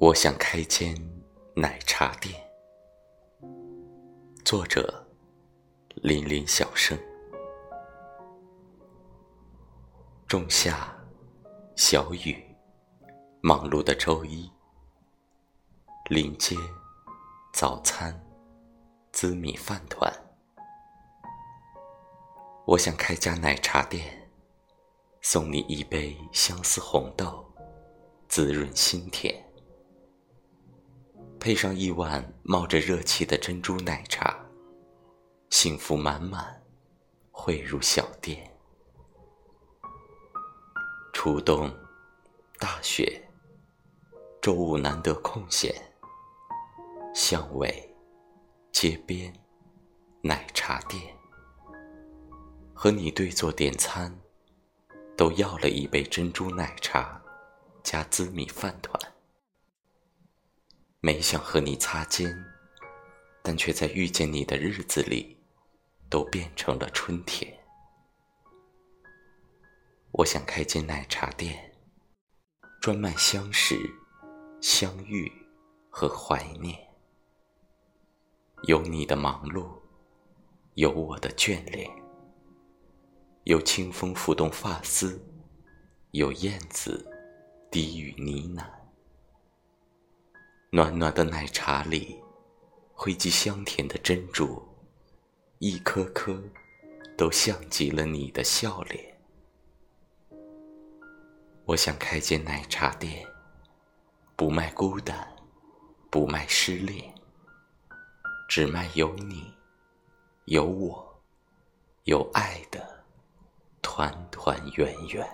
我想开间奶茶店。作者：林林小生。仲夏，小雨，忙碌的周一。临街，早餐，紫米饭团。我想开家奶茶店，送你一杯相思红豆，滋润心田。配上一碗冒着热气的珍珠奶茶，幸福满满，汇入小店。初冬，大雪，周五难得空闲，巷尾，街边，奶茶店，和你对坐点餐，都要了一杯珍珠奶茶，加紫米饭团。没想和你擦肩，但却在遇见你的日子里，都变成了春天。我想开间奶茶店，专卖相识、相遇和怀念。有你的忙碌，有我的眷恋，有清风拂动发丝，有燕子低语呢喃。暖暖的奶茶里，汇集香甜的珍珠，一颗颗都像极了你的笑脸。我想开间奶茶店，不卖孤单，不卖失恋，只卖有你、有我、有爱的团团圆圆。